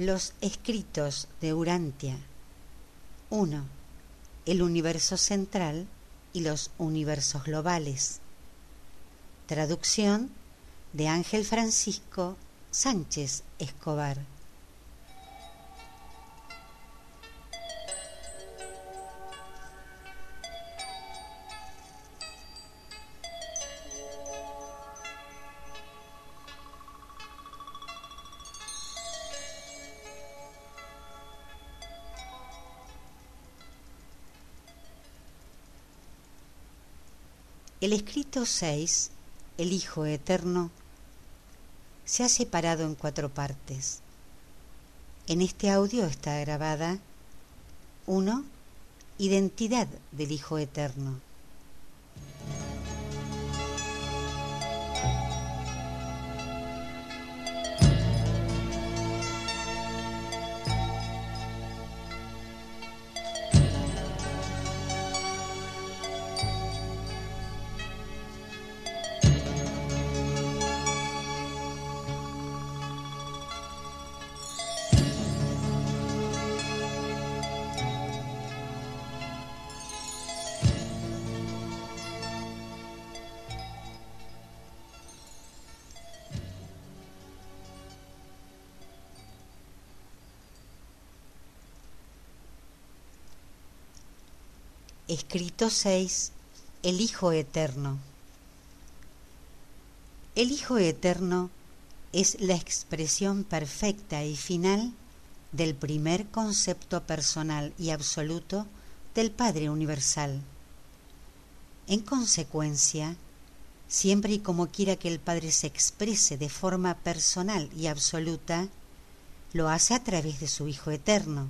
Los escritos de Urantia 1. El universo central y los universos globales. Traducción de Ángel Francisco Sánchez Escobar. El escrito 6, el Hijo Eterno, se ha separado en cuatro partes. En este audio está grabada 1. Identidad del Hijo Eterno. Escrito 6. El Hijo Eterno. El Hijo Eterno es la expresión perfecta y final del primer concepto personal y absoluto del Padre Universal. En consecuencia, siempre y como quiera que el Padre se exprese de forma personal y absoluta, lo hace a través de su Hijo Eterno,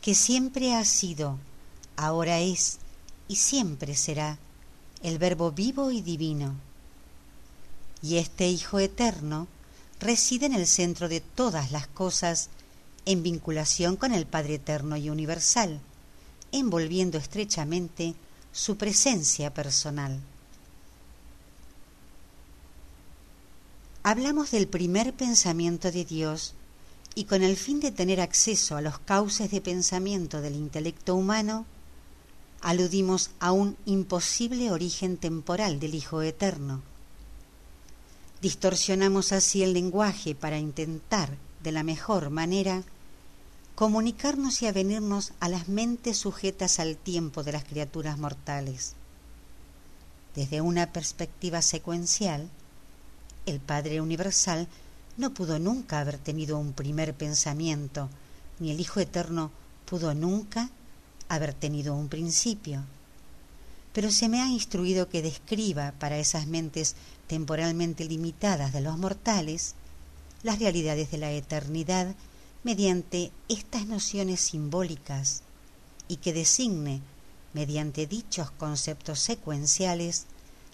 que siempre ha sido ahora es y siempre será el Verbo vivo y divino. Y este Hijo eterno reside en el centro de todas las cosas en vinculación con el Padre eterno y universal, envolviendo estrechamente su presencia personal. Hablamos del primer pensamiento de Dios y con el fin de tener acceso a los cauces de pensamiento del intelecto humano, aludimos a un imposible origen temporal del Hijo Eterno. Distorsionamos así el lenguaje para intentar, de la mejor manera, comunicarnos y avenirnos a las mentes sujetas al tiempo de las criaturas mortales. Desde una perspectiva secuencial, el Padre Universal no pudo nunca haber tenido un primer pensamiento, ni el Hijo Eterno pudo nunca haber tenido un principio. Pero se me ha instruido que describa para esas mentes temporalmente limitadas de los mortales las realidades de la eternidad mediante estas nociones simbólicas y que designe, mediante dichos conceptos secuenciales,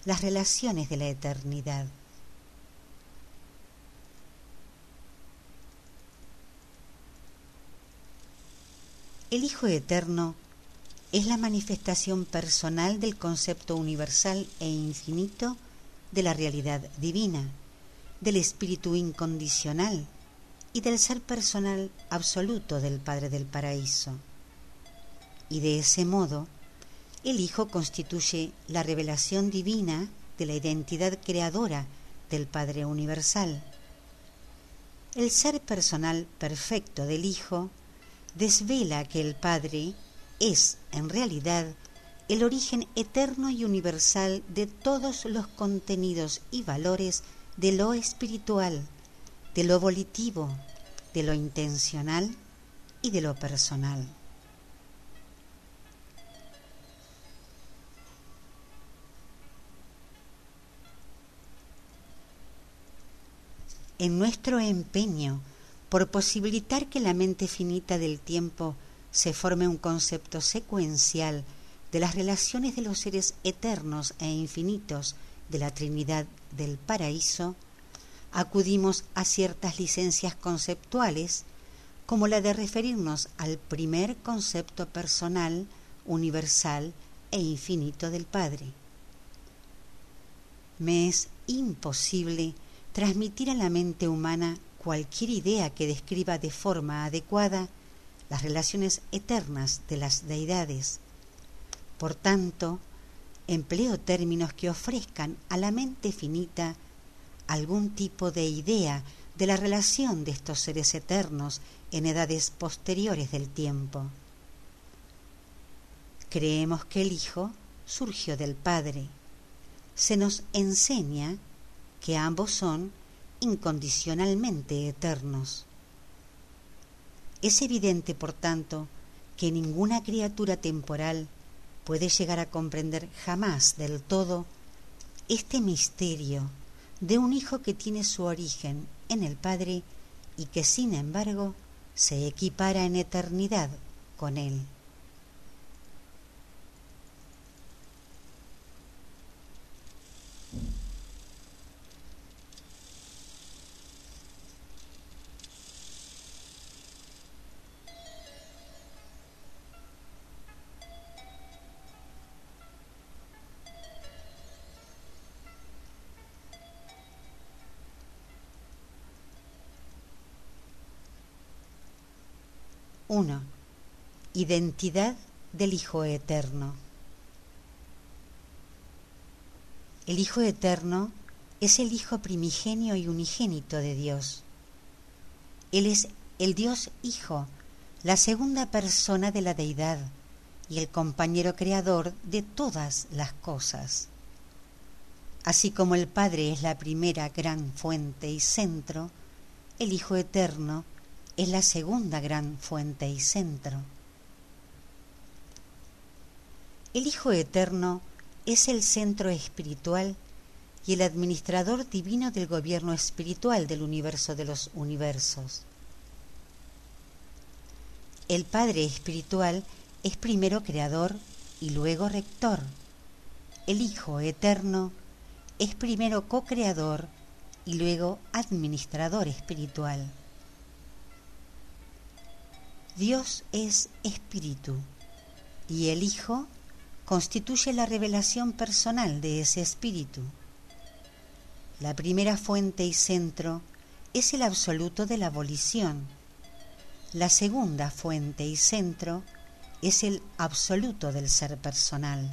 las relaciones de la eternidad. El Hijo Eterno es la manifestación personal del concepto universal e infinito de la realidad divina, del espíritu incondicional y del ser personal absoluto del Padre del Paraíso. Y de ese modo, el Hijo constituye la revelación divina de la identidad creadora del Padre Universal. El ser personal perfecto del Hijo desvela que el Padre es, en realidad, el origen eterno y universal de todos los contenidos y valores de lo espiritual, de lo volitivo, de lo intencional y de lo personal. En nuestro empeño por posibilitar que la mente finita del tiempo se forme un concepto secuencial de las relaciones de los seres eternos e infinitos de la Trinidad del Paraíso, acudimos a ciertas licencias conceptuales, como la de referirnos al primer concepto personal, universal e infinito del Padre. Me es imposible transmitir a la mente humana cualquier idea que describa de forma adecuada las relaciones eternas de las deidades. Por tanto, empleo términos que ofrezcan a la mente finita algún tipo de idea de la relación de estos seres eternos en edades posteriores del tiempo. Creemos que el Hijo surgió del Padre. Se nos enseña que ambos son incondicionalmente eternos. Es evidente, por tanto, que ninguna criatura temporal puede llegar a comprender jamás del todo este misterio de un hijo que tiene su origen en el Padre y que sin embargo se equipara en eternidad con él. Identidad del Hijo Eterno. El Hijo Eterno es el Hijo primigenio y unigénito de Dios. Él es el Dios Hijo, la segunda persona de la deidad y el compañero creador de todas las cosas. Así como el Padre es la primera gran fuente y centro, el Hijo Eterno es la segunda gran fuente y centro. El Hijo Eterno es el centro espiritual y el administrador divino del gobierno espiritual del universo de los universos. El Padre espiritual es primero creador y luego rector. El Hijo Eterno es primero co-creador y luego administrador espiritual. Dios es espíritu y el Hijo constituye la revelación personal de ese espíritu. La primera fuente y centro es el absoluto de la abolición. La segunda fuente y centro es el absoluto del ser personal.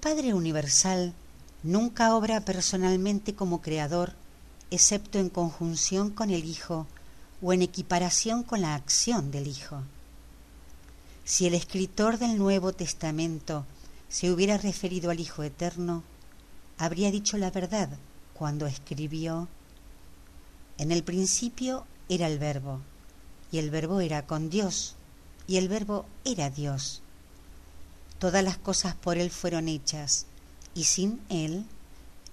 Padre Universal nunca obra personalmente como creador, excepto en conjunción con el Hijo o en equiparación con la acción del Hijo. Si el escritor del Nuevo Testamento se hubiera referido al Hijo Eterno, habría dicho la verdad cuando escribió, en el principio era el verbo, y el verbo era con Dios, y el verbo era Dios Todas las cosas por Él fueron hechas, y sin Él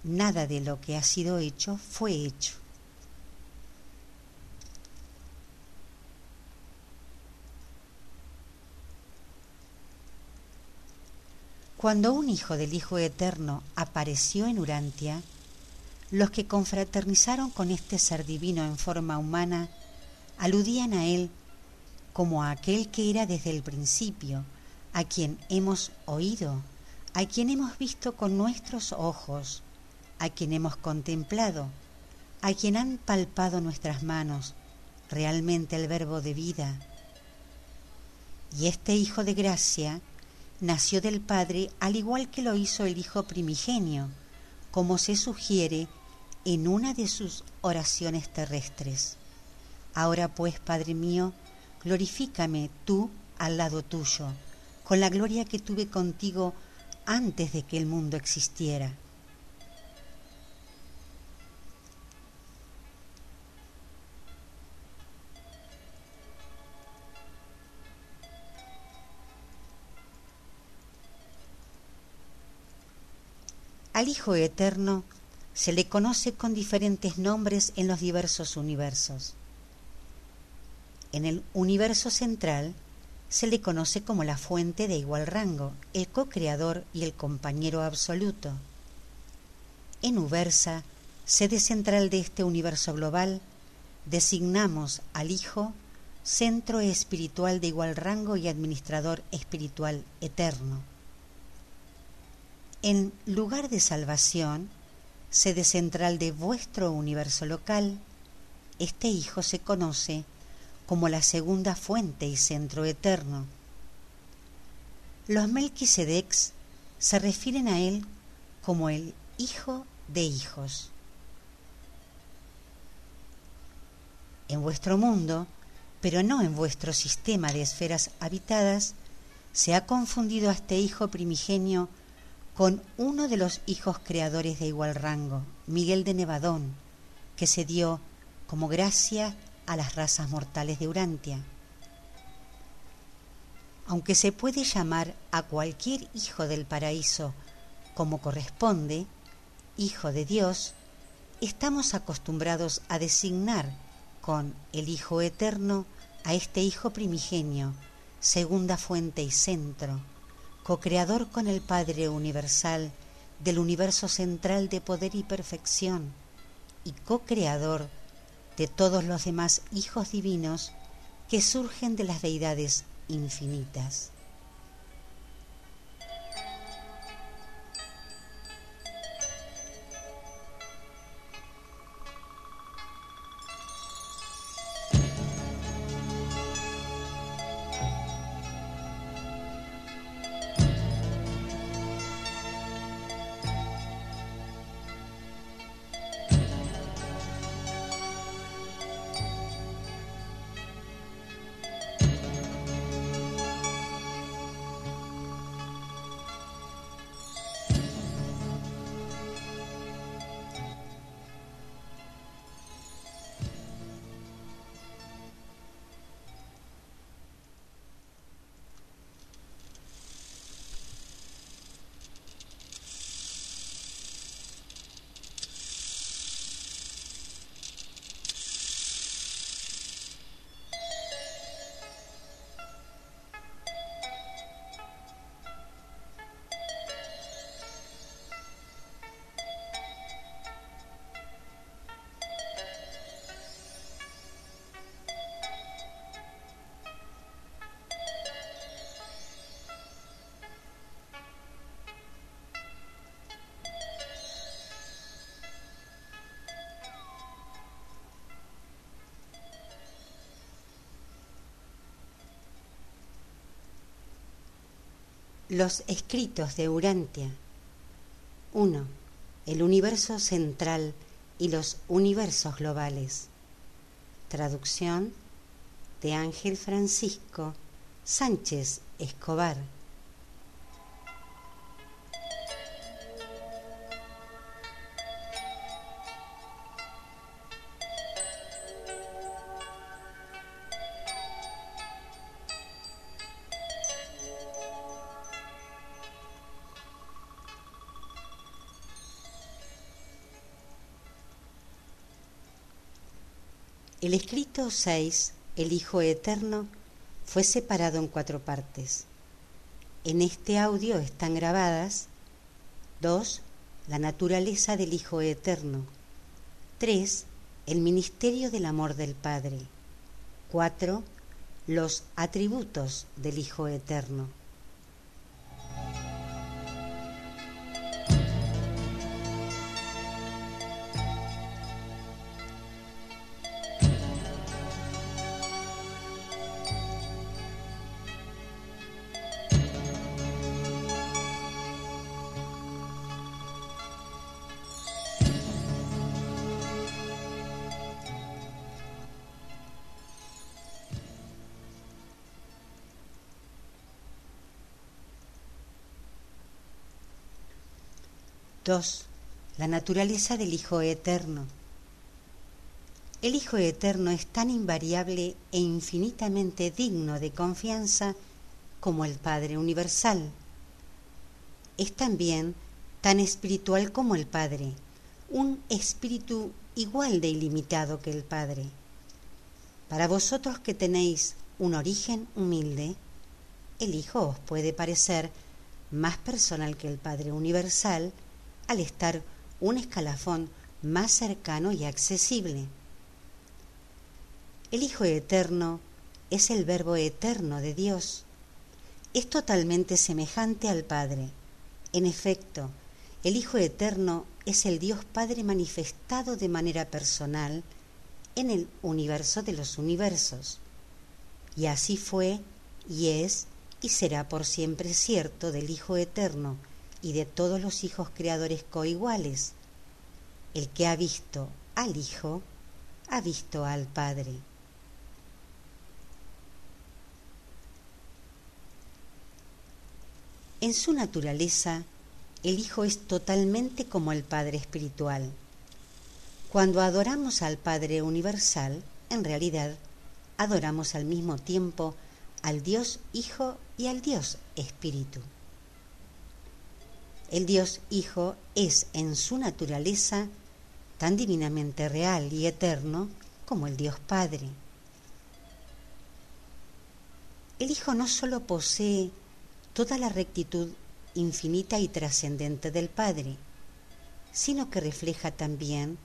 nada de lo que ha sido hecho fue hecho. Cuando un hijo del Hijo Eterno apareció en Urantia, los que confraternizaron con este ser divino en forma humana aludían a él como a aquel que era desde el principio, a quien hemos oído, a quien hemos visto con nuestros ojos, a quien hemos contemplado, a quien han palpado nuestras manos, realmente el verbo de vida. Y este Hijo de gracia nació del Padre al igual que lo hizo el Hijo primigenio, como se sugiere en una de sus oraciones terrestres. Ahora pues, Padre mío, glorifícame tú al lado tuyo con la gloria que tuve contigo antes de que el mundo existiera. Al Hijo Eterno se le conoce con diferentes nombres en los diversos universos. En el universo central se le conoce como la fuente de igual rango, el co-creador y el compañero absoluto. En Ubersa, sede central de este universo global, designamos al Hijo centro espiritual de igual rango y administrador espiritual eterno. En lugar de salvación, sede central de vuestro universo local, este Hijo se conoce como la segunda fuente y centro eterno. Los Melquisedecs se refieren a él como el Hijo de hijos. En vuestro mundo, pero no en vuestro sistema de esferas habitadas, se ha confundido a este hijo primigenio con uno de los hijos creadores de igual rango, Miguel de Nevadón, que se dio como gracia a las razas mortales de Urantia. Aunque se puede llamar a cualquier hijo del paraíso como corresponde, hijo de Dios, estamos acostumbrados a designar con el Hijo Eterno a este Hijo primigenio, segunda fuente y centro, co-creador con el Padre Universal del universo central de poder y perfección, y co-creador de todos los demás hijos divinos que surgen de las deidades infinitas. Los escritos de Urantia. 1. El universo central y los universos globales. Traducción de Ángel Francisco Sánchez Escobar. Escrito 6, el Hijo Eterno, fue separado en cuatro partes. En este audio están grabadas 2. La naturaleza del Hijo Eterno. 3. El ministerio del amor del Padre. 4. Los atributos del Hijo Eterno. 2. La naturaleza del Hijo Eterno. El Hijo Eterno es tan invariable e infinitamente digno de confianza como el Padre Universal. Es también tan espiritual como el Padre, un espíritu igual de ilimitado que el Padre. Para vosotros que tenéis un origen humilde, el Hijo os puede parecer más personal que el Padre Universal, al estar un escalafón más cercano y accesible. El Hijo Eterno es el Verbo eterno de Dios. Es totalmente semejante al Padre. En efecto, el Hijo Eterno es el Dios Padre manifestado de manera personal en el universo de los universos. Y así fue, y es, y será por siempre cierto del Hijo Eterno y de todos los hijos creadores coiguales. El que ha visto al Hijo, ha visto al Padre. En su naturaleza, el Hijo es totalmente como el Padre espiritual. Cuando adoramos al Padre universal, en realidad adoramos al mismo tiempo al Dios Hijo y al Dios Espíritu. El Dios Hijo es en su naturaleza tan divinamente real y eterno como el Dios Padre. El Hijo no sólo posee toda la rectitud infinita y trascendente del Padre, sino que refleja también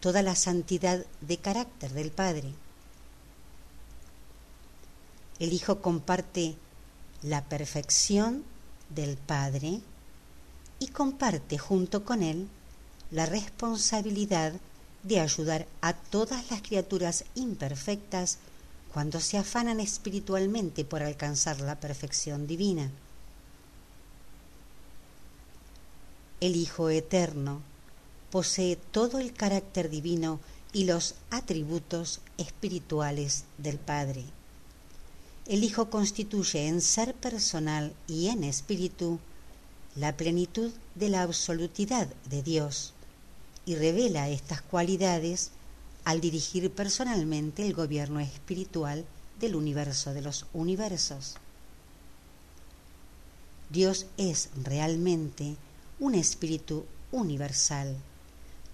toda la santidad de carácter del Padre. El Hijo comparte la perfección del Padre y comparte junto con Él la responsabilidad de ayudar a todas las criaturas imperfectas cuando se afanan espiritualmente por alcanzar la perfección divina. El Hijo Eterno posee todo el carácter divino y los atributos espirituales del Padre. El Hijo constituye en ser personal y en espíritu la plenitud de la absolutidad de Dios y revela estas cualidades al dirigir personalmente el gobierno espiritual del universo de los universos. Dios es realmente un espíritu universal.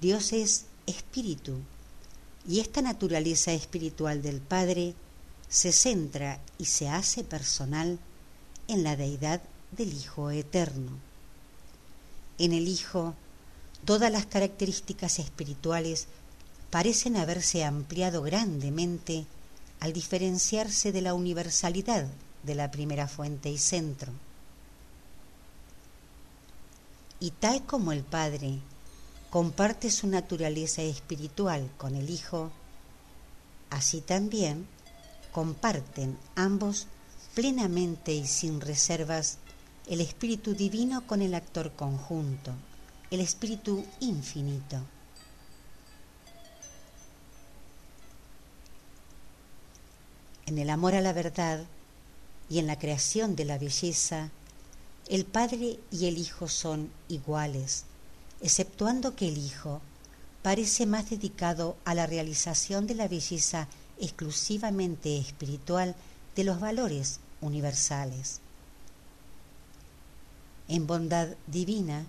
Dios es espíritu y esta naturaleza espiritual del Padre se centra y se hace personal en la deidad del Hijo Eterno. En el Hijo, todas las características espirituales parecen haberse ampliado grandemente al diferenciarse de la universalidad de la primera fuente y centro. Y tal como el Padre comparte su naturaleza espiritual con el Hijo, así también comparten ambos plenamente y sin reservas el Espíritu Divino con el actor conjunto, el Espíritu Infinito. En el amor a la verdad y en la creación de la belleza, el Padre y el Hijo son iguales, exceptuando que el Hijo parece más dedicado a la realización de la belleza exclusivamente espiritual de los valores universales. En bondad divina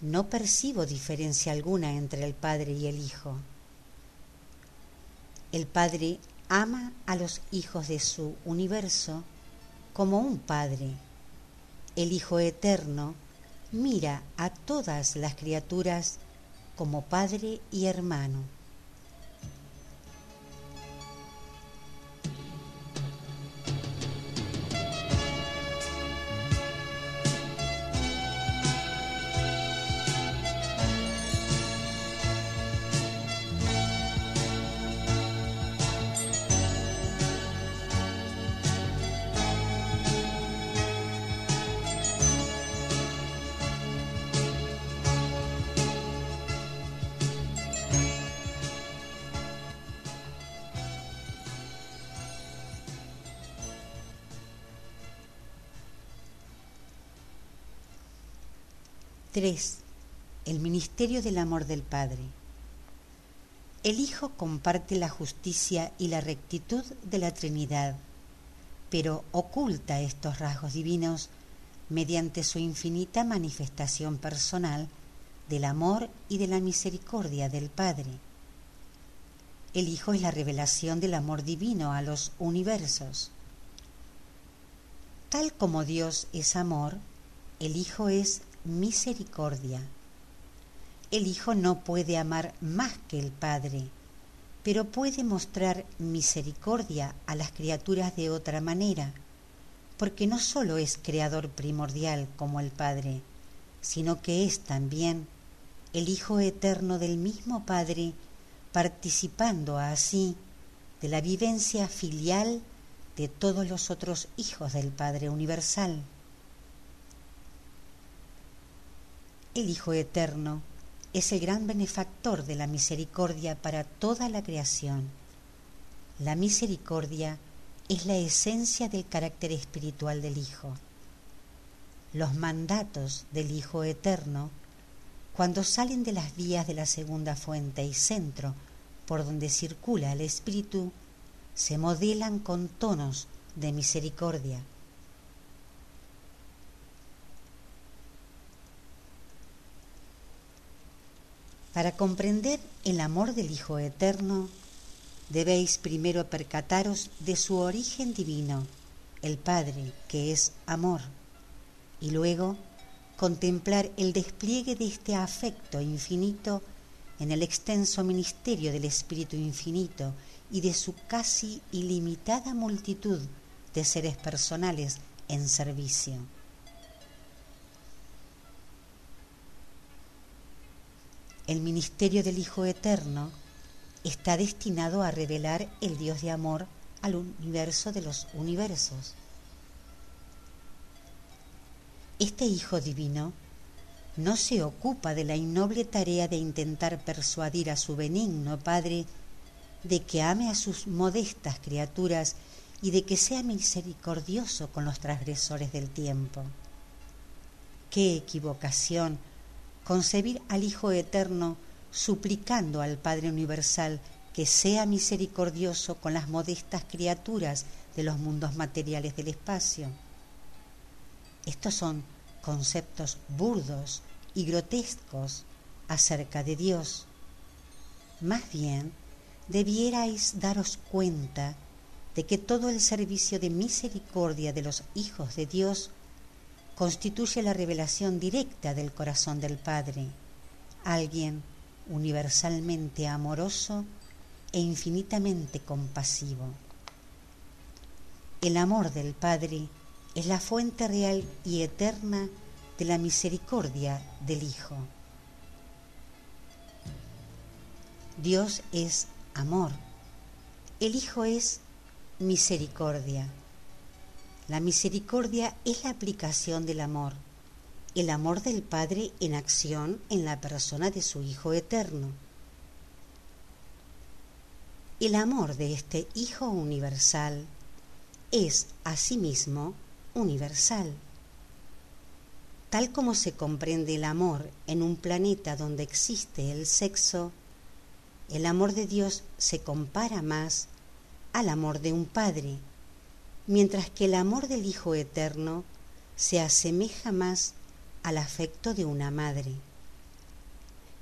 no percibo diferencia alguna entre el Padre y el Hijo. El Padre ama a los hijos de su universo como un Padre el Hijo Eterno mira a todas las criaturas como Padre y hermano. 3. El ministerio del amor del Padre. El Hijo comparte la justicia y la rectitud de la Trinidad, pero oculta estos rasgos divinos mediante su infinita manifestación personal del amor y de la misericordia del Padre. El Hijo es la revelación del amor divino a los universos. Tal como Dios es amor, el Hijo es misericordia. El Hijo no puede amar más que el Padre, pero puede mostrar misericordia a las criaturas de otra manera, porque no sólo es creador primordial como el Padre, sino que es también el Hijo eterno del mismo Padre, participando así de la vivencia filial de todos los otros hijos del Padre Universal. El Hijo Eterno es el gran benefactor de la misericordia para toda la creación. La misericordia es la esencia del carácter espiritual del Hijo. Los mandatos del Hijo Eterno, cuando salen de las vías de la segunda fuente y centro por donde circula el Espíritu, se modelan con tonos de misericordia. Para comprender el amor del Hijo Eterno, debéis primero percataros de su origen divino, el Padre, que es amor, y luego contemplar el despliegue de este afecto infinito en el extenso ministerio del Espíritu Infinito y de su casi ilimitada multitud de seres personales en servicio. El ministerio del Hijo Eterno está destinado a revelar el Dios de amor al universo de los universos. Este Hijo Divino no se ocupa de la innoble tarea de intentar persuadir a su benigno Padre de que ame a sus modestas criaturas y de que sea misericordioso con los transgresores del tiempo. Qué equivocación concebir al Hijo Eterno suplicando al Padre Universal que sea misericordioso con las modestas criaturas de los mundos materiales del espacio. Estos son conceptos burdos y grotescos acerca de Dios. Más bien, debierais daros cuenta de que todo el servicio de misericordia de los hijos de Dios constituye la revelación directa del corazón del Padre, alguien universalmente amoroso e infinitamente compasivo. El amor del Padre es la fuente real y eterna de la misericordia del Hijo. Dios es amor, el Hijo es misericordia. La misericordia es la aplicación del amor, el amor del Padre en acción en la persona de su Hijo eterno. El amor de este Hijo universal es asimismo universal. Tal como se comprende el amor en un planeta donde existe el sexo, el amor de Dios se compara más al amor de un padre mientras que el amor del Hijo Eterno se asemeja más al afecto de una madre.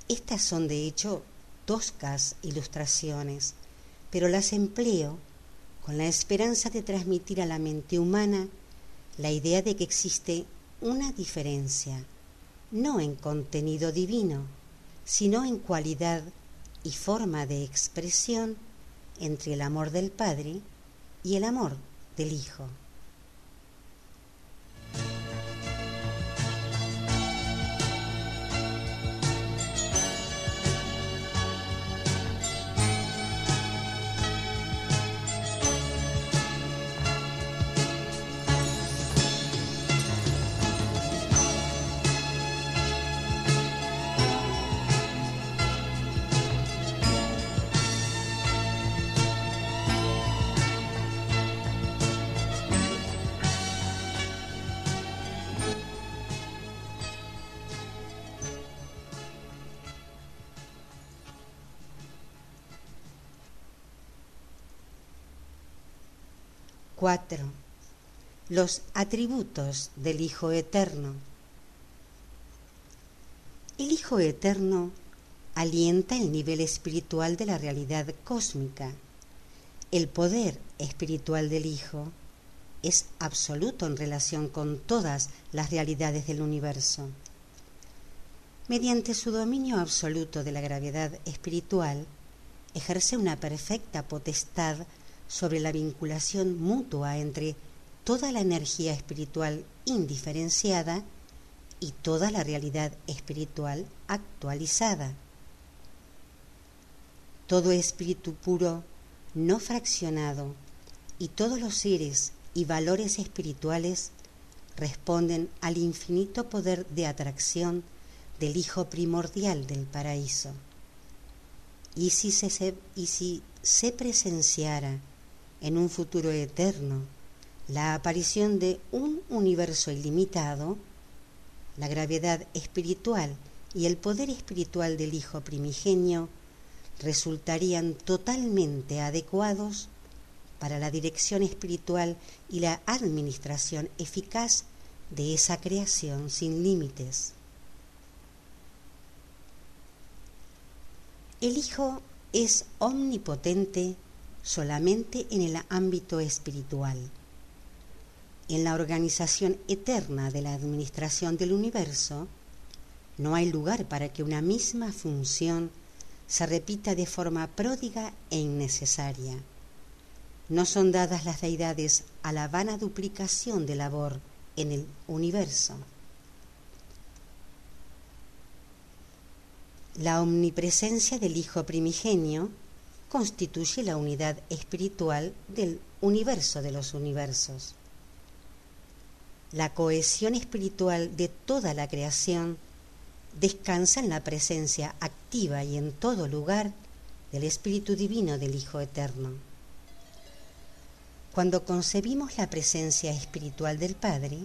Estas son de hecho toscas ilustraciones, pero las empleo con la esperanza de transmitir a la mente humana la idea de que existe una diferencia, no en contenido divino, sino en cualidad y forma de expresión entre el amor del Padre y el amor del Hijo. Los atributos del Hijo Eterno. El Hijo Eterno alienta el nivel espiritual de la realidad cósmica. El poder espiritual del Hijo es absoluto en relación con todas las realidades del universo. Mediante su dominio absoluto de la gravedad espiritual, ejerce una perfecta potestad sobre la vinculación mutua entre toda la energía espiritual indiferenciada y toda la realidad espiritual actualizada. Todo espíritu puro, no fraccionado, y todos los seres y valores espirituales responden al infinito poder de atracción del Hijo primordial del paraíso. Y si se, y si se presenciara en un futuro eterno la aparición de un universo ilimitado, la gravedad espiritual y el poder espiritual del Hijo primigenio resultarían totalmente adecuados para la dirección espiritual y la administración eficaz de esa creación sin límites. El Hijo es omnipotente solamente en el ámbito espiritual. En la organización eterna de la administración del universo, no hay lugar para que una misma función se repita de forma pródiga e innecesaria. No son dadas las deidades a la vana duplicación de labor en el universo. La omnipresencia del Hijo primigenio constituye la unidad espiritual del universo de los universos. La cohesión espiritual de toda la creación descansa en la presencia activa y en todo lugar del Espíritu Divino del Hijo Eterno. Cuando concebimos la presencia espiritual del Padre,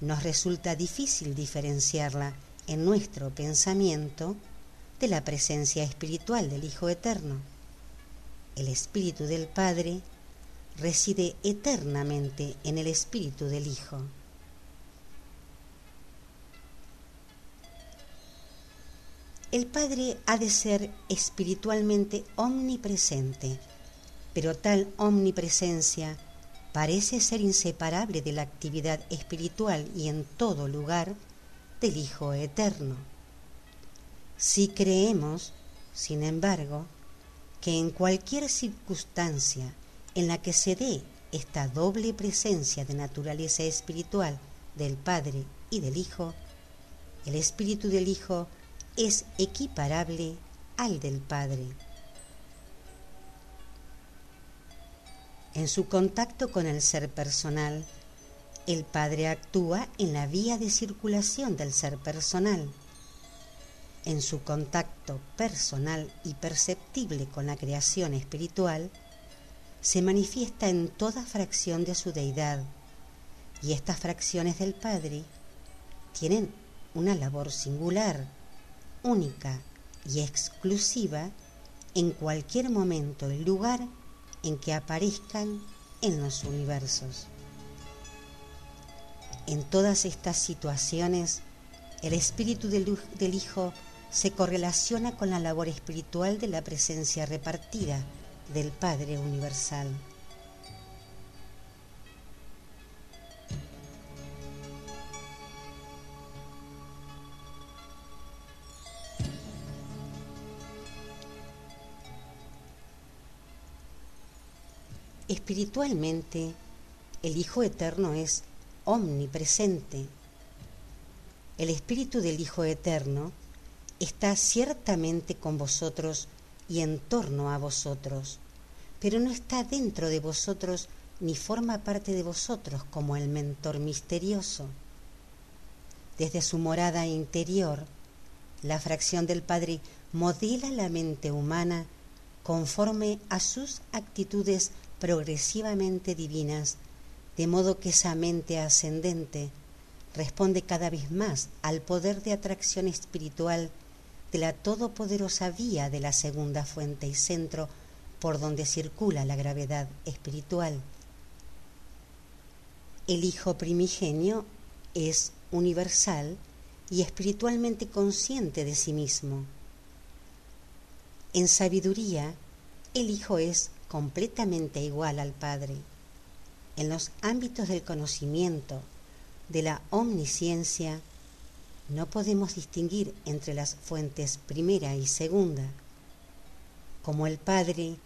nos resulta difícil diferenciarla en nuestro pensamiento de la presencia espiritual del Hijo Eterno. El Espíritu del Padre reside eternamente en el Espíritu del Hijo. El Padre ha de ser espiritualmente omnipresente, pero tal omnipresencia parece ser inseparable de la actividad espiritual y en todo lugar del Hijo Eterno. Si creemos, sin embargo, que en cualquier circunstancia en la que se dé esta doble presencia de naturaleza espiritual del Padre y del Hijo, el Espíritu del Hijo es equiparable al del Padre. En su contacto con el ser personal, el Padre actúa en la vía de circulación del ser personal en su contacto personal y perceptible con la creación espiritual, se manifiesta en toda fracción de su deidad, y estas fracciones del Padre tienen una labor singular, única y exclusiva en cualquier momento y lugar en que aparezcan en los universos. En todas estas situaciones, el espíritu del, del Hijo se correlaciona con la labor espiritual de la presencia repartida del Padre Universal. Espiritualmente, el Hijo Eterno es omnipresente. El Espíritu del Hijo Eterno está ciertamente con vosotros y en torno a vosotros, pero no está dentro de vosotros ni forma parte de vosotros como el mentor misterioso. Desde su morada interior, la fracción del Padre modela la mente humana conforme a sus actitudes progresivamente divinas, de modo que esa mente ascendente responde cada vez más al poder de atracción espiritual de la todopoderosa vía de la segunda fuente y centro por donde circula la gravedad espiritual. El Hijo primigenio es universal y espiritualmente consciente de sí mismo. En sabiduría, el Hijo es completamente igual al Padre. En los ámbitos del conocimiento, de la omnisciencia, no podemos distinguir entre las fuentes primera y segunda. Como el Padre,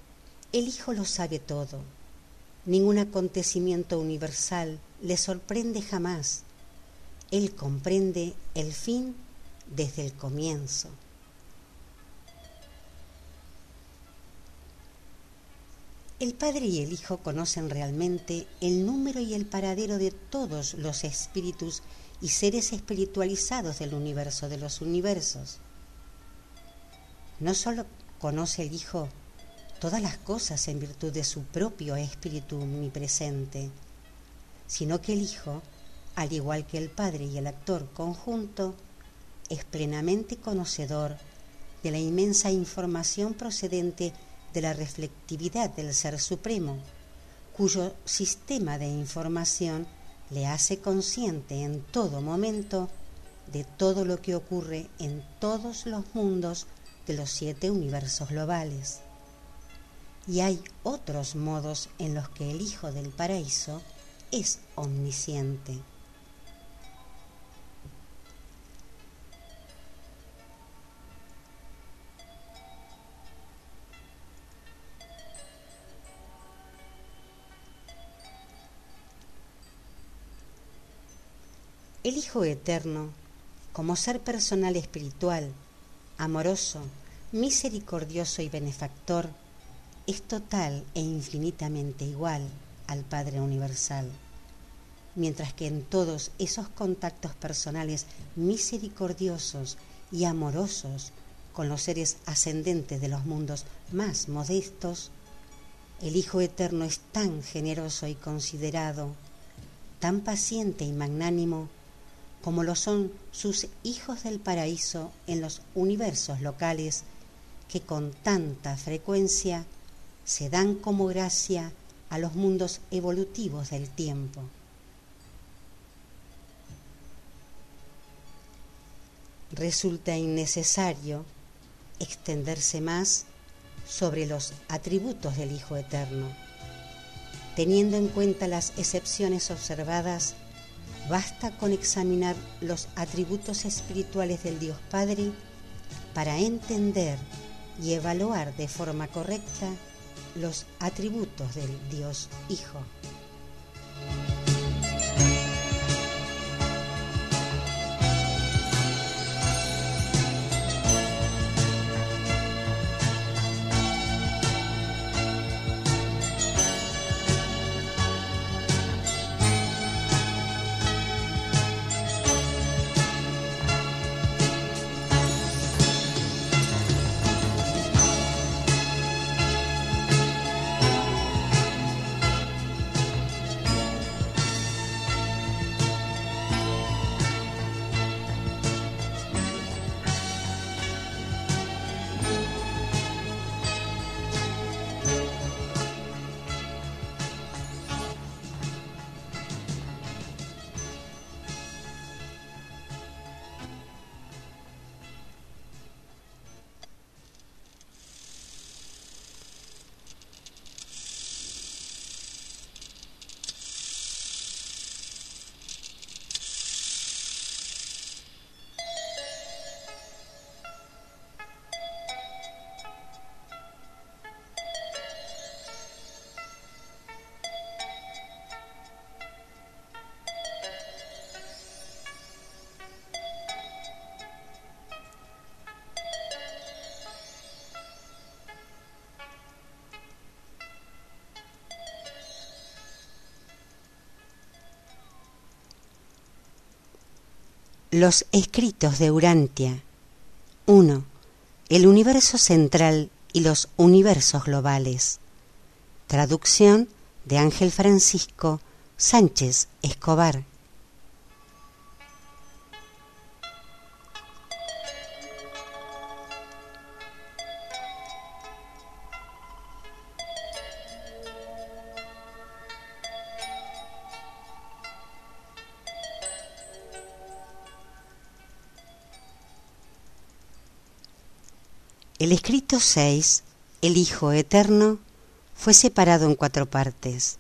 el Hijo lo sabe todo. Ningún acontecimiento universal le sorprende jamás. Él comprende el fin desde el comienzo. El Padre y el Hijo conocen realmente el número y el paradero de todos los espíritus y seres espiritualizados del universo de los universos. No solo conoce el Hijo todas las cosas en virtud de su propio espíritu omnipresente, sino que el Hijo, al igual que el Padre y el actor conjunto, es plenamente conocedor de la inmensa información procedente de la reflectividad del Ser Supremo, cuyo sistema de información le hace consciente en todo momento de todo lo que ocurre en todos los mundos de los siete universos globales. Y hay otros modos en los que el Hijo del Paraíso es omnisciente. El Hijo Eterno, como ser personal espiritual, amoroso, misericordioso y benefactor, es total e infinitamente igual al Padre Universal, mientras que en todos esos contactos personales misericordiosos y amorosos con los seres ascendentes de los mundos más modestos, el Hijo Eterno es tan generoso y considerado, tan paciente y magnánimo, como lo son sus hijos del paraíso en los universos locales que con tanta frecuencia se dan como gracia a los mundos evolutivos del tiempo. Resulta innecesario extenderse más sobre los atributos del Hijo Eterno, teniendo en cuenta las excepciones observadas Basta con examinar los atributos espirituales del Dios Padre para entender y evaluar de forma correcta los atributos del Dios Hijo. Los escritos de Urantia. 1. El universo central y los universos globales. Traducción de Ángel Francisco Sánchez Escobar. El escrito 6, el Hijo Eterno, fue separado en cuatro partes.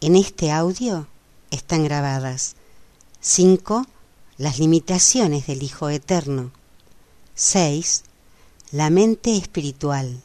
En este audio están grabadas 5. Las limitaciones del Hijo Eterno. 6. La mente espiritual.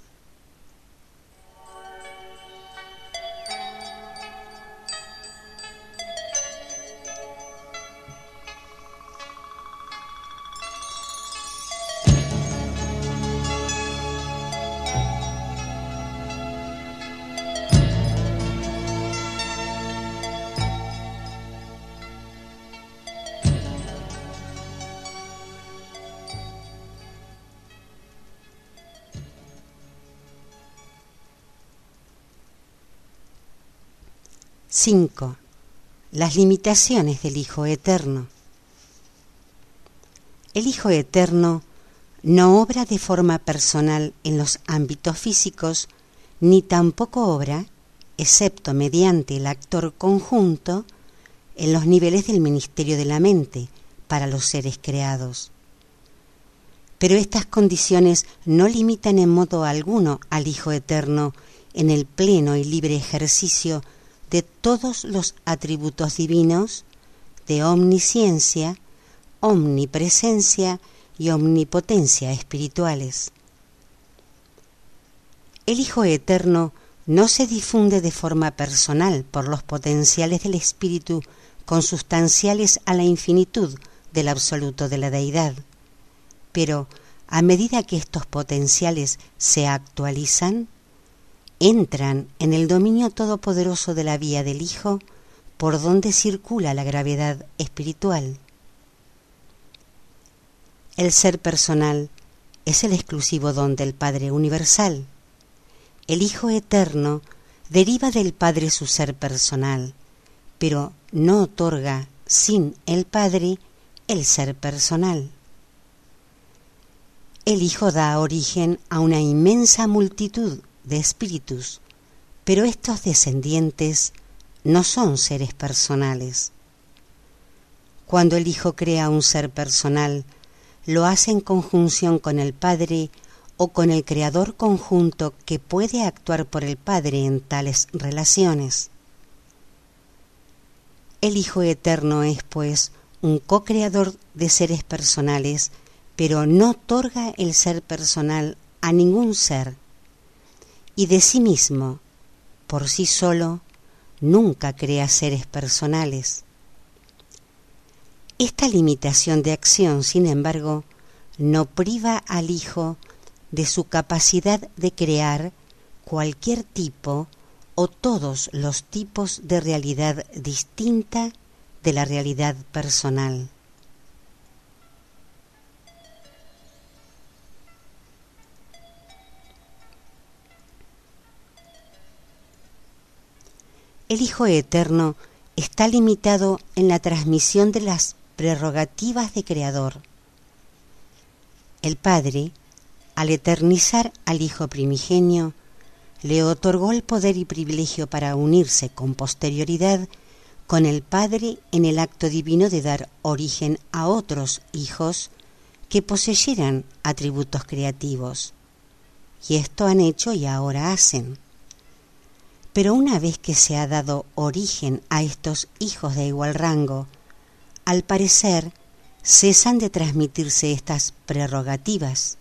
5. Las limitaciones del Hijo Eterno. El Hijo Eterno no obra de forma personal en los ámbitos físicos, ni tampoco obra, excepto mediante el actor conjunto, en los niveles del ministerio de la mente para los seres creados. Pero estas condiciones no limitan en modo alguno al Hijo Eterno en el pleno y libre ejercicio de todos los atributos divinos de omnisciencia, omnipresencia y omnipotencia espirituales. El Hijo Eterno no se difunde de forma personal por los potenciales del Espíritu consustanciales a la infinitud del absoluto de la deidad, pero a medida que estos potenciales se actualizan, entran en el dominio todopoderoso de la vía del Hijo por donde circula la gravedad espiritual. El ser personal es el exclusivo don del Padre Universal. El Hijo Eterno deriva del Padre su ser personal, pero no otorga sin el Padre el ser personal. El Hijo da origen a una inmensa multitud de espíritus, pero estos descendientes no son seres personales. Cuando el Hijo crea un ser personal, lo hace en conjunción con el Padre o con el Creador conjunto que puede actuar por el Padre en tales relaciones. El Hijo Eterno es, pues, un co-creador de seres personales pero no otorga el ser personal a ningún ser y de sí mismo, por sí solo, nunca crea seres personales. Esta limitación de acción, sin embargo, no priva al Hijo de su capacidad de crear cualquier tipo o todos los tipos de realidad distinta de la realidad personal. El Hijo Eterno está limitado en la transmisión de las prerrogativas de Creador. El Padre, al eternizar al Hijo primigenio, le otorgó el poder y privilegio para unirse con posterioridad con el Padre en el acto divino de dar origen a otros hijos que poseyeran atributos creativos. Y esto han hecho y ahora hacen. Pero una vez que se ha dado origen a estos hijos de igual rango, al parecer cesan de transmitirse estas prerrogativas.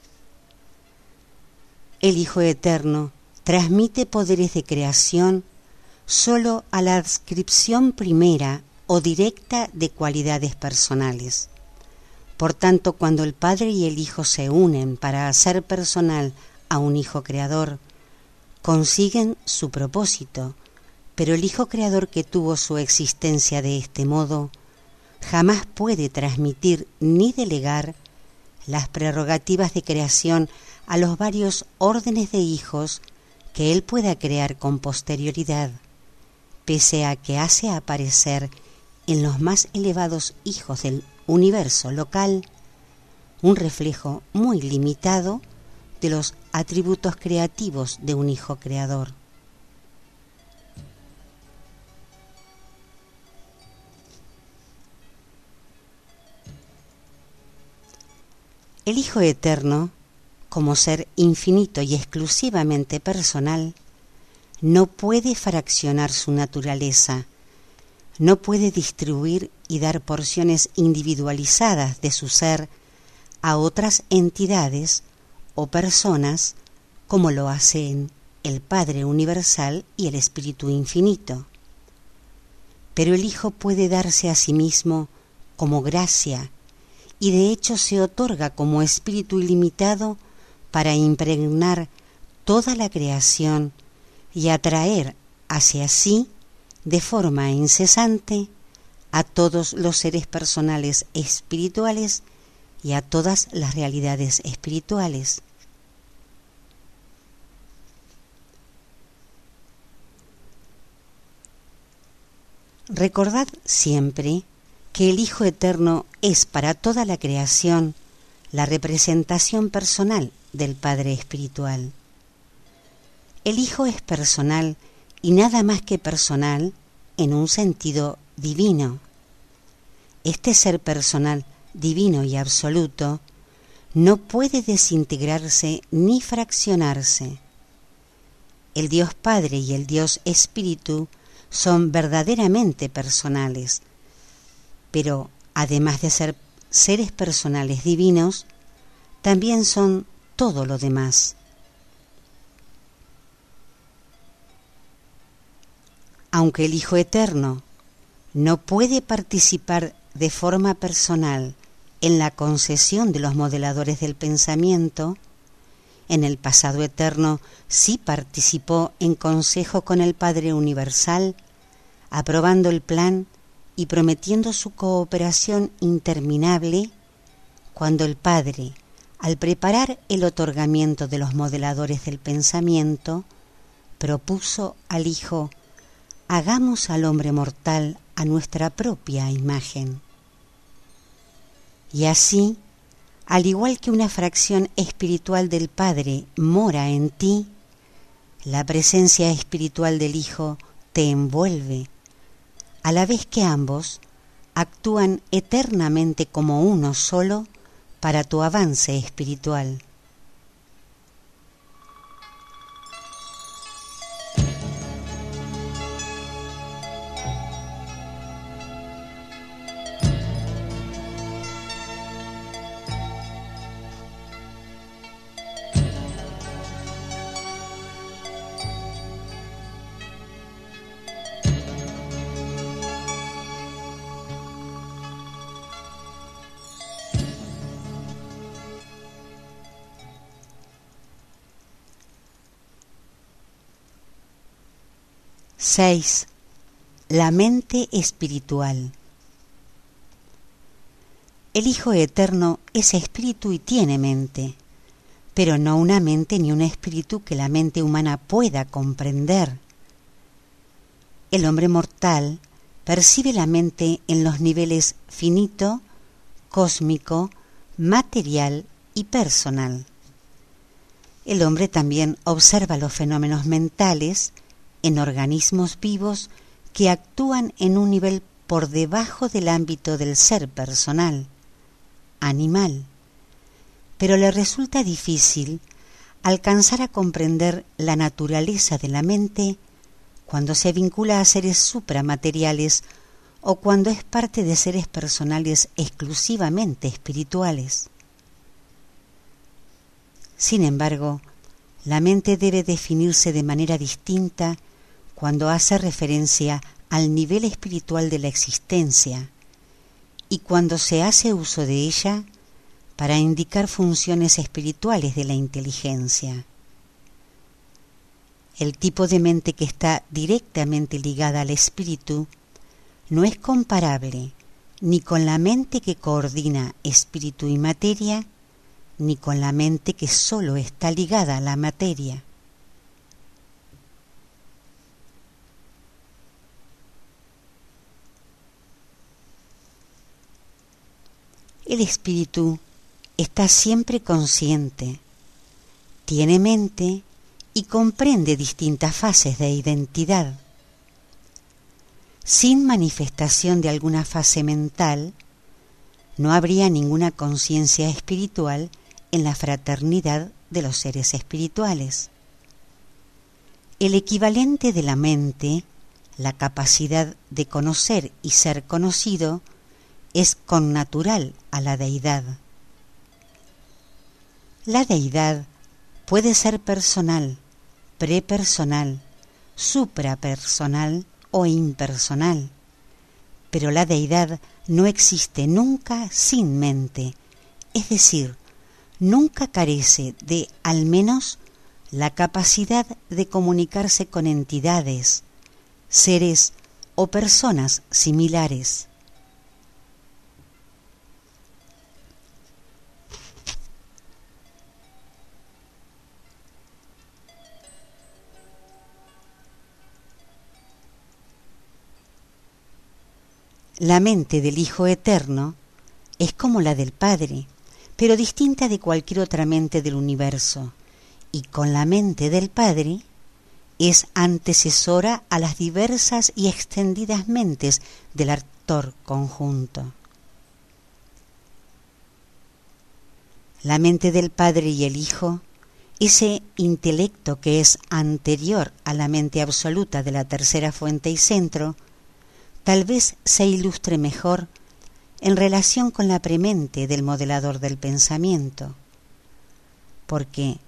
El Hijo Eterno transmite poderes de creación sólo a la adscripción primera o directa de cualidades personales. Por tanto, cuando el Padre y el Hijo se unen para hacer personal a un Hijo Creador, consiguen su propósito, pero el Hijo Creador que tuvo su existencia de este modo jamás puede transmitir ni delegar las prerrogativas de creación a los varios órdenes de hijos que él pueda crear con posterioridad, pese a que hace aparecer en los más elevados hijos del universo local un reflejo muy limitado de los atributos creativos de un hijo creador. El Hijo Eterno, como ser infinito y exclusivamente personal, no puede fraccionar su naturaleza, no puede distribuir y dar porciones individualizadas de su ser a otras entidades o personas como lo hacen el Padre Universal y el Espíritu Infinito. Pero el Hijo puede darse a sí mismo como gracia y de hecho se otorga como Espíritu ilimitado para impregnar toda la creación y atraer hacia sí de forma incesante a todos los seres personales espirituales y a todas las realidades espirituales. Recordad siempre que el Hijo Eterno es para toda la creación la representación personal del Padre Espiritual. El Hijo es personal y nada más que personal en un sentido divino. Este ser personal, divino y absoluto, no puede desintegrarse ni fraccionarse. El Dios Padre y el Dios Espíritu son verdaderamente personales, pero además de ser seres personales divinos, también son todo lo demás. Aunque el Hijo Eterno no puede participar de forma personal en la concesión de los modeladores del pensamiento, en el pasado eterno sí participó en consejo con el Padre Universal, aprobando el plan y prometiendo su cooperación interminable, cuando el Padre, al preparar el otorgamiento de los modeladores del pensamiento, propuso al Hijo, hagamos al hombre mortal a nuestra propia imagen. Y así, al igual que una fracción espiritual del Padre mora en ti, la presencia espiritual del Hijo te envuelve, a la vez que ambos actúan eternamente como uno solo para tu avance espiritual. 6. La mente espiritual. El Hijo Eterno es espíritu y tiene mente, pero no una mente ni un espíritu que la mente humana pueda comprender. El hombre mortal percibe la mente en los niveles finito, cósmico, material y personal. El hombre también observa los fenómenos mentales en organismos vivos que actúan en un nivel por debajo del ámbito del ser personal, animal, pero le resulta difícil alcanzar a comprender la naturaleza de la mente cuando se vincula a seres supramateriales o cuando es parte de seres personales exclusivamente espirituales. Sin embargo, la mente debe definirse de manera distinta cuando hace referencia al nivel espiritual de la existencia y cuando se hace uso de ella para indicar funciones espirituales de la inteligencia. El tipo de mente que está directamente ligada al espíritu no es comparable ni con la mente que coordina espíritu y materia, ni con la mente que sólo está ligada a la materia. El espíritu está siempre consciente, tiene mente y comprende distintas fases de identidad. Sin manifestación de alguna fase mental, no habría ninguna conciencia espiritual en la fraternidad de los seres espirituales. El equivalente de la mente, la capacidad de conocer y ser conocido, es connatural a la deidad. La deidad puede ser personal, prepersonal, suprapersonal o impersonal, pero la deidad no existe nunca sin mente, es decir, nunca carece de al menos la capacidad de comunicarse con entidades, seres o personas similares. La mente del Hijo Eterno es como la del Padre, pero distinta de cualquier otra mente del universo, y con la mente del Padre es antecesora a las diversas y extendidas mentes del actor conjunto. La mente del Padre y el Hijo, ese intelecto que es anterior a la mente absoluta de la tercera fuente y centro, tal vez se ilustre mejor en relación con la premente del modelador del pensamiento, porque,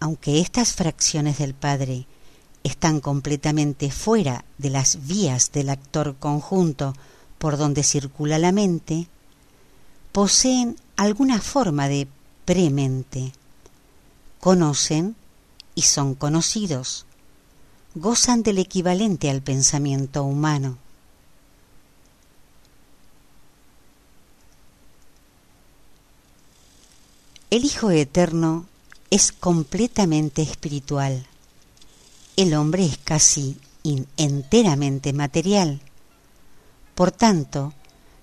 aunque estas fracciones del Padre están completamente fuera de las vías del actor conjunto por donde circula la mente, poseen alguna forma de premente, conocen y son conocidos, gozan del equivalente al pensamiento humano. El Hijo Eterno es completamente espiritual. El hombre es casi enteramente material. Por tanto,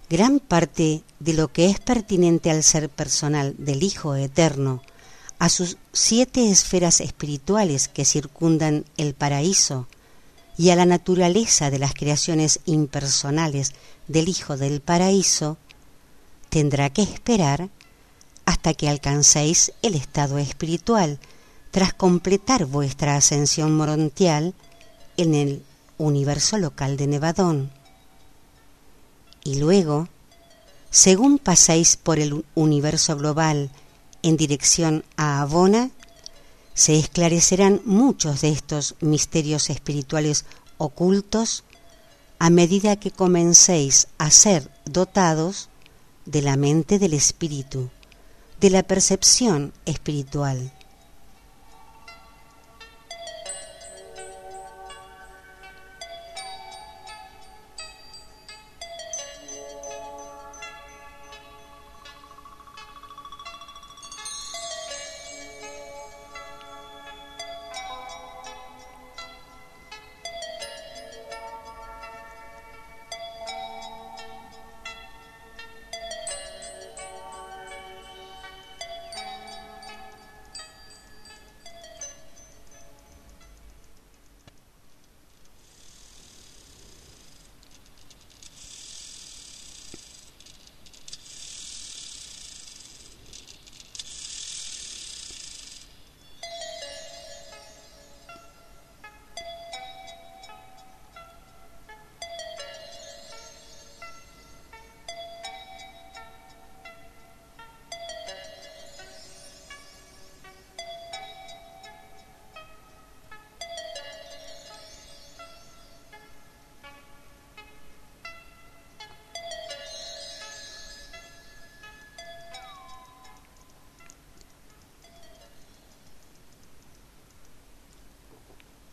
gran parte de lo que es pertinente al ser personal del Hijo Eterno, a sus siete esferas espirituales que circundan el paraíso y a la naturaleza de las creaciones impersonales del Hijo del Paraíso, tendrá que esperar hasta que alcancéis el estado espiritual, tras completar vuestra ascensión morontial en el universo local de Nevadón. Y luego, según pasáis por el universo global en dirección a Abona, se esclarecerán muchos de estos misterios espirituales ocultos a medida que comencéis a ser dotados de la mente del espíritu de la percepción espiritual.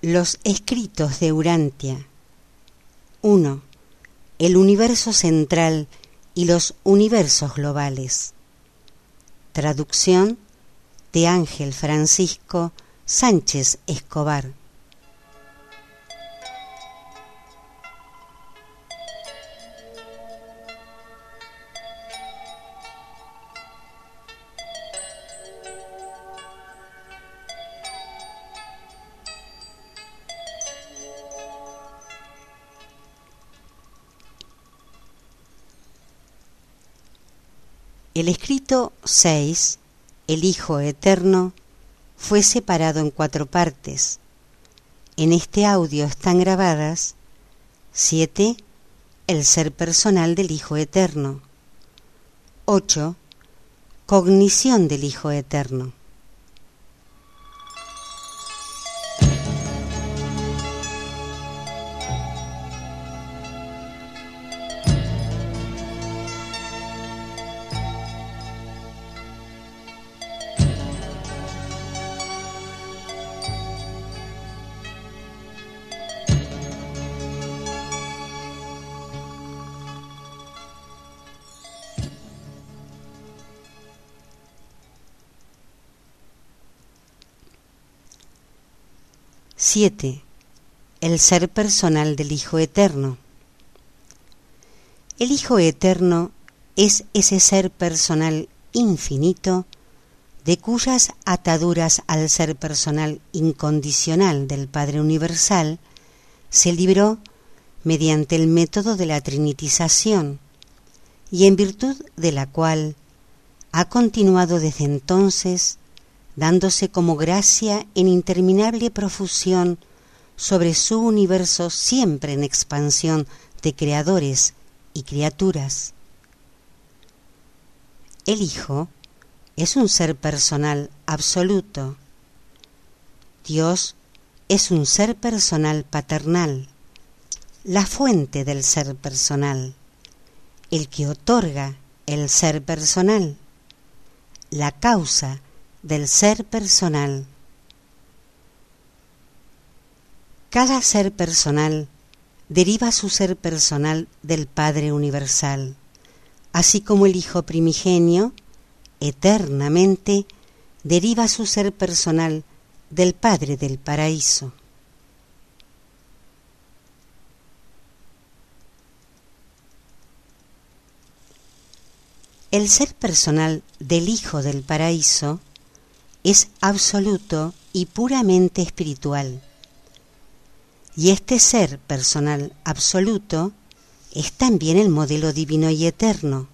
Los escritos de Urantia 1. El universo central y los universos globales. Traducción de Ángel Francisco Sánchez Escobar. El escrito 6, el Hijo Eterno, fue separado en cuatro partes. En este audio están grabadas 7. El ser personal del Hijo Eterno. 8. Cognición del Hijo Eterno. 7. El ser personal del Hijo Eterno. El Hijo Eterno es ese ser personal infinito de cuyas ataduras al ser personal incondicional del Padre Universal se libró mediante el método de la trinitización y en virtud de la cual ha continuado desde entonces dándose como gracia en interminable profusión sobre su universo siempre en expansión de creadores y criaturas. El Hijo es un ser personal absoluto. Dios es un ser personal paternal, la fuente del ser personal, el que otorga el ser personal, la causa del ser personal. Cada ser personal deriva su ser personal del Padre Universal, así como el Hijo primigenio, eternamente, deriva su ser personal del Padre del Paraíso. El ser personal del Hijo del Paraíso es absoluto y puramente espiritual. Y este ser personal absoluto es también el modelo divino y eterno,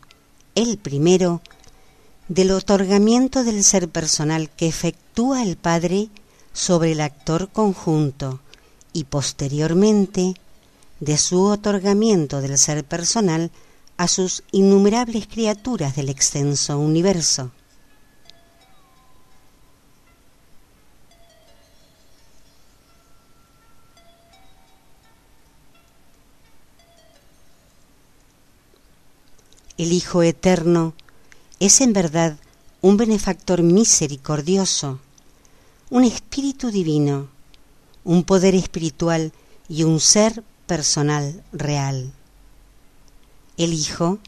el primero del otorgamiento del ser personal que efectúa el Padre sobre el actor conjunto y posteriormente de su otorgamiento del ser personal a sus innumerables criaturas del extenso universo. El Hijo Eterno es en verdad un benefactor misericordioso, un espíritu divino, un poder espiritual y un ser personal real. El Hijo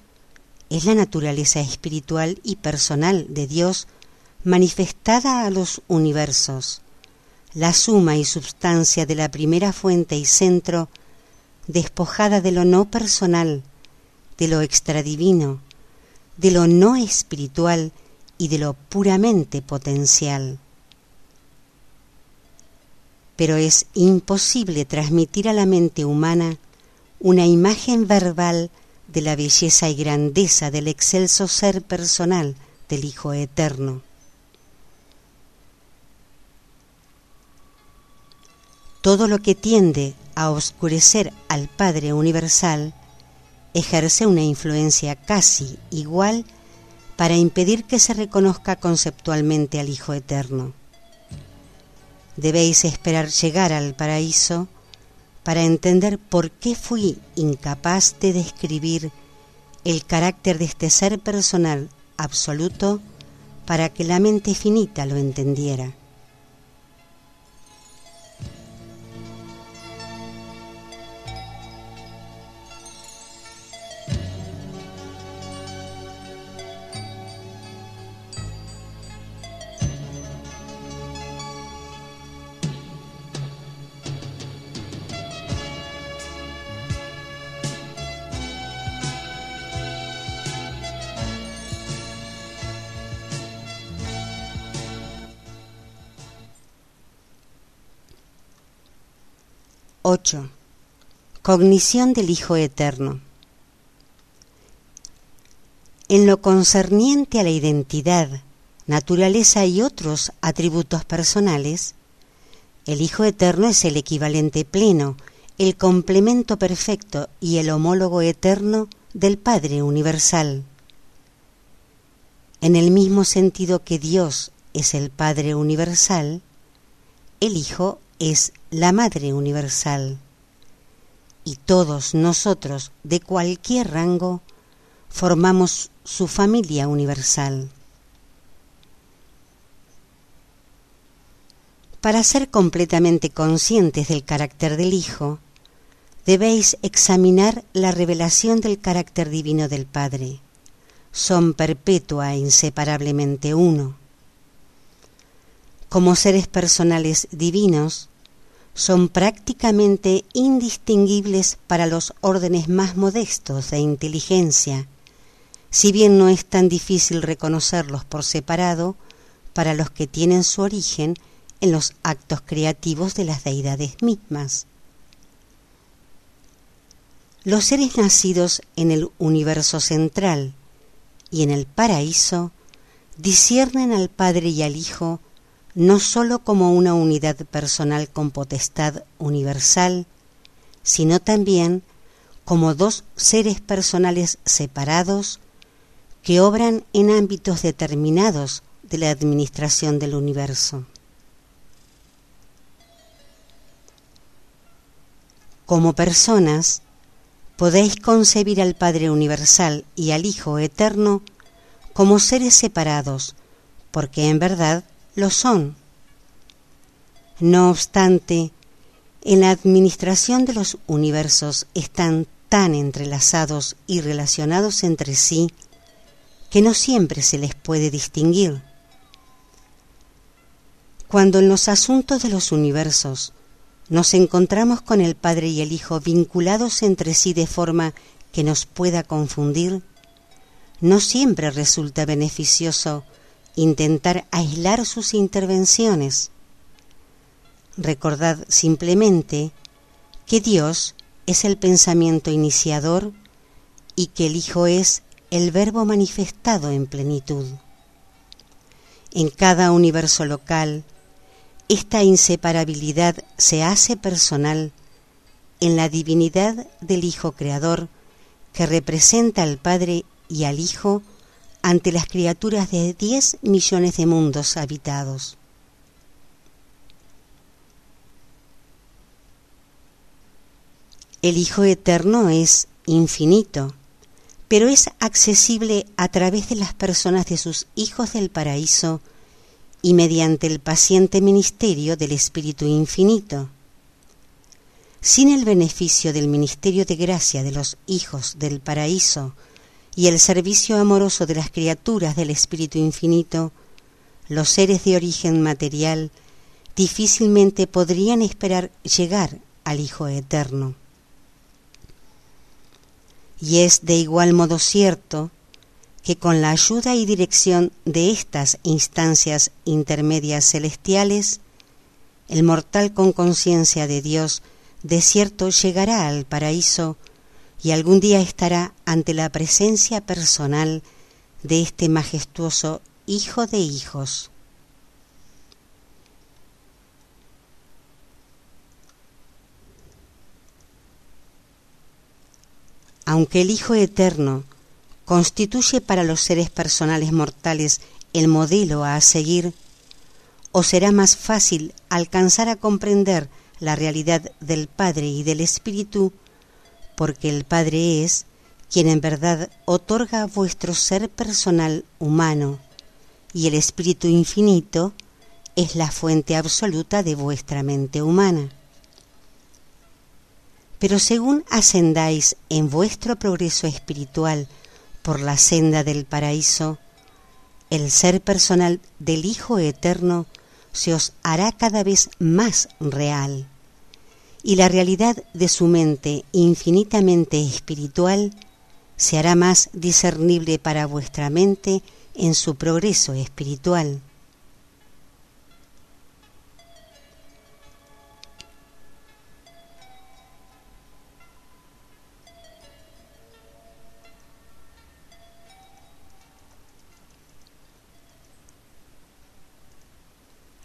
es la naturaleza espiritual y personal de Dios manifestada a los universos, la suma y substancia de la primera fuente y centro, despojada de lo no personal, de lo extradivino, de lo no espiritual y de lo puramente potencial. Pero es imposible transmitir a la mente humana una imagen verbal de la belleza y grandeza del excelso ser personal del Hijo Eterno. Todo lo que tiende a oscurecer al Padre Universal ejerce una influencia casi igual para impedir que se reconozca conceptualmente al Hijo Eterno. Debéis esperar llegar al paraíso para entender por qué fui incapaz de describir el carácter de este ser personal absoluto para que la mente finita lo entendiera. 8. Cognición del Hijo Eterno. En lo concerniente a la identidad, naturaleza y otros atributos personales, el Hijo Eterno es el equivalente pleno, el complemento perfecto y el homólogo eterno del Padre Universal. En el mismo sentido que Dios es el Padre Universal, el Hijo es la Madre Universal. Y todos nosotros, de cualquier rango, formamos su familia universal. Para ser completamente conscientes del carácter del Hijo, debéis examinar la revelación del carácter divino del Padre. Son perpetua e inseparablemente uno. Como seres personales divinos, son prácticamente indistinguibles para los órdenes más modestos de inteligencia, si bien no es tan difícil reconocerlos por separado para los que tienen su origen en los actos creativos de las deidades mismas. Los seres nacidos en el universo central y en el paraíso disciernen al Padre y al Hijo no sólo como una unidad personal con potestad universal, sino también como dos seres personales separados que obran en ámbitos determinados de la administración del universo. Como personas, podéis concebir al Padre Universal y al Hijo Eterno como seres separados, porque en verdad lo son. No obstante, en la administración de los universos están tan entrelazados y relacionados entre sí que no siempre se les puede distinguir. Cuando en los asuntos de los universos nos encontramos con el Padre y el Hijo vinculados entre sí de forma que nos pueda confundir, no siempre resulta beneficioso intentar aislar sus intervenciones. Recordad simplemente que Dios es el pensamiento iniciador y que el Hijo es el verbo manifestado en plenitud. En cada universo local, esta inseparabilidad se hace personal en la divinidad del Hijo Creador que representa al Padre y al Hijo ante las criaturas de diez millones de mundos habitados. El Hijo Eterno es infinito, pero es accesible a través de las personas de sus hijos del paraíso y mediante el paciente ministerio del Espíritu Infinito. Sin el beneficio del ministerio de gracia de los hijos del paraíso, y el servicio amoroso de las criaturas del Espíritu Infinito, los seres de origen material difícilmente podrían esperar llegar al Hijo Eterno. Y es de igual modo cierto que con la ayuda y dirección de estas instancias intermedias celestiales, el mortal con conciencia de Dios de cierto llegará al paraíso y algún día estará ante la presencia personal de este majestuoso Hijo de Hijos. Aunque el Hijo Eterno constituye para los seres personales mortales el modelo a seguir, o será más fácil alcanzar a comprender la realidad del Padre y del Espíritu porque el Padre es quien en verdad otorga vuestro ser personal humano, y el Espíritu Infinito es la fuente absoluta de vuestra mente humana. Pero según ascendáis en vuestro progreso espiritual por la senda del paraíso, el ser personal del Hijo Eterno se os hará cada vez más real y la realidad de su mente infinitamente espiritual se hará más discernible para vuestra mente en su progreso espiritual.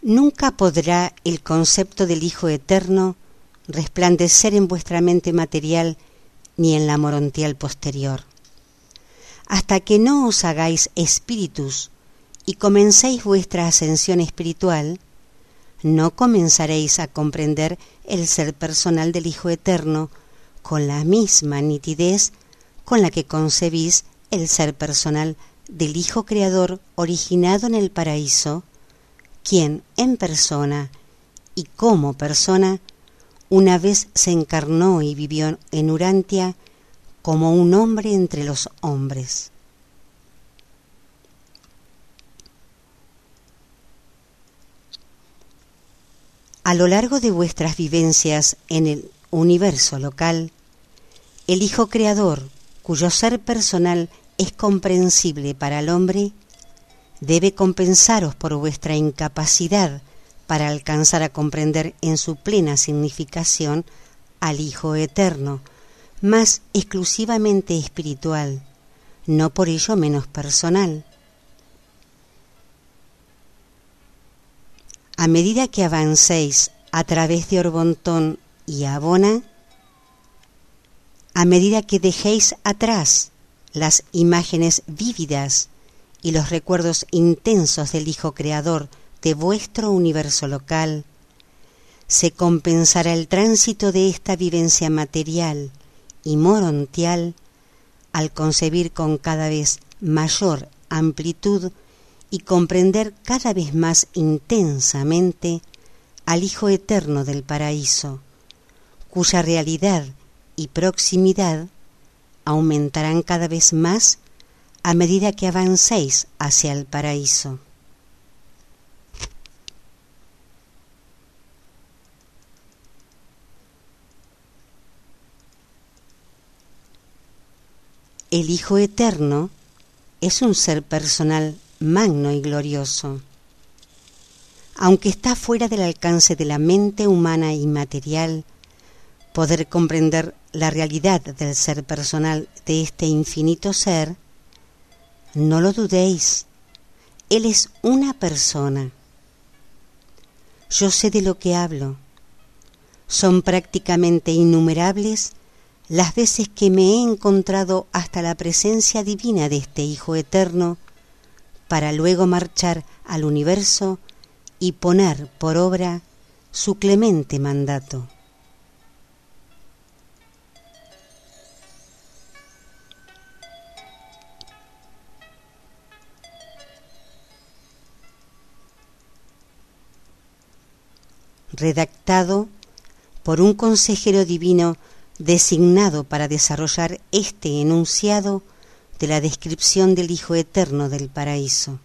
Nunca podrá el concepto del Hijo Eterno resplandecer en vuestra mente material ni en la morontial posterior. Hasta que no os hagáis espíritus y comencéis vuestra ascensión espiritual, no comenzaréis a comprender el ser personal del Hijo Eterno con la misma nitidez con la que concebís el ser personal del Hijo Creador originado en el paraíso, quien en persona y como persona una vez se encarnó y vivió en Urantia como un hombre entre los hombres. A lo largo de vuestras vivencias en el universo local, el Hijo Creador, cuyo ser personal es comprensible para el hombre, debe compensaros por vuestra incapacidad para alcanzar a comprender en su plena significación al Hijo Eterno, más exclusivamente espiritual, no por ello menos personal. A medida que avancéis a través de Orbontón y Abona, a medida que dejéis atrás las imágenes vívidas y los recuerdos intensos del Hijo Creador de vuestro universo local, se compensará el tránsito de esta vivencia material y morontial al concebir con cada vez mayor amplitud y comprender cada vez más intensamente al Hijo Eterno del Paraíso, cuya realidad y proximidad aumentarán cada vez más a medida que avancéis hacia el paraíso. El Hijo Eterno es un ser personal magno y glorioso. Aunque está fuera del alcance de la mente humana y material, poder comprender la realidad del ser personal de este infinito ser, no lo dudéis, Él es una persona. Yo sé de lo que hablo. Son prácticamente innumerables las veces que me he encontrado hasta la presencia divina de este Hijo Eterno, para luego marchar al universo y poner por obra su clemente mandato. redactado por un consejero divino designado para desarrollar este enunciado de la descripción del Hijo Eterno del Paraíso.